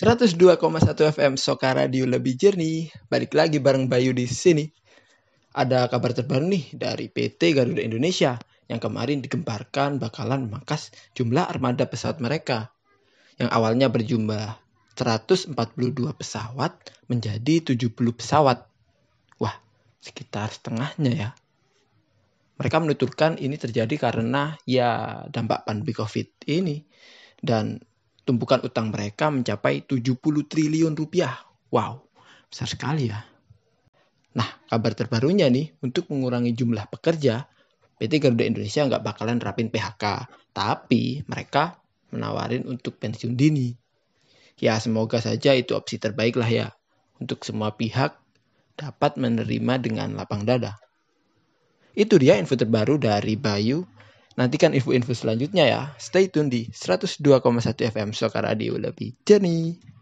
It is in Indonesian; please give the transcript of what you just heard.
102,1 FM Soka Radio lebih jernih. Balik lagi bareng Bayu di sini. Ada kabar terbaru nih dari PT Garuda Indonesia yang kemarin digemparkan bakalan memangkas jumlah armada pesawat mereka. Yang awalnya berjumlah 142 pesawat menjadi 70 pesawat. Wah, sekitar setengahnya ya. Mereka menuturkan ini terjadi karena ya dampak pandemi Covid ini dan tumpukan utang mereka mencapai 70 triliun rupiah. Wow, besar sekali ya. Nah, kabar terbarunya nih, untuk mengurangi jumlah pekerja, PT Garuda Indonesia nggak bakalan rapin PHK. Tapi mereka menawarin untuk pensiun dini. Ya, semoga saja itu opsi terbaik lah ya. Untuk semua pihak dapat menerima dengan lapang dada. Itu dia info terbaru dari Bayu Nantikan info-info selanjutnya ya. Stay tune di 102,1 FM Soka Radio lebih jernih.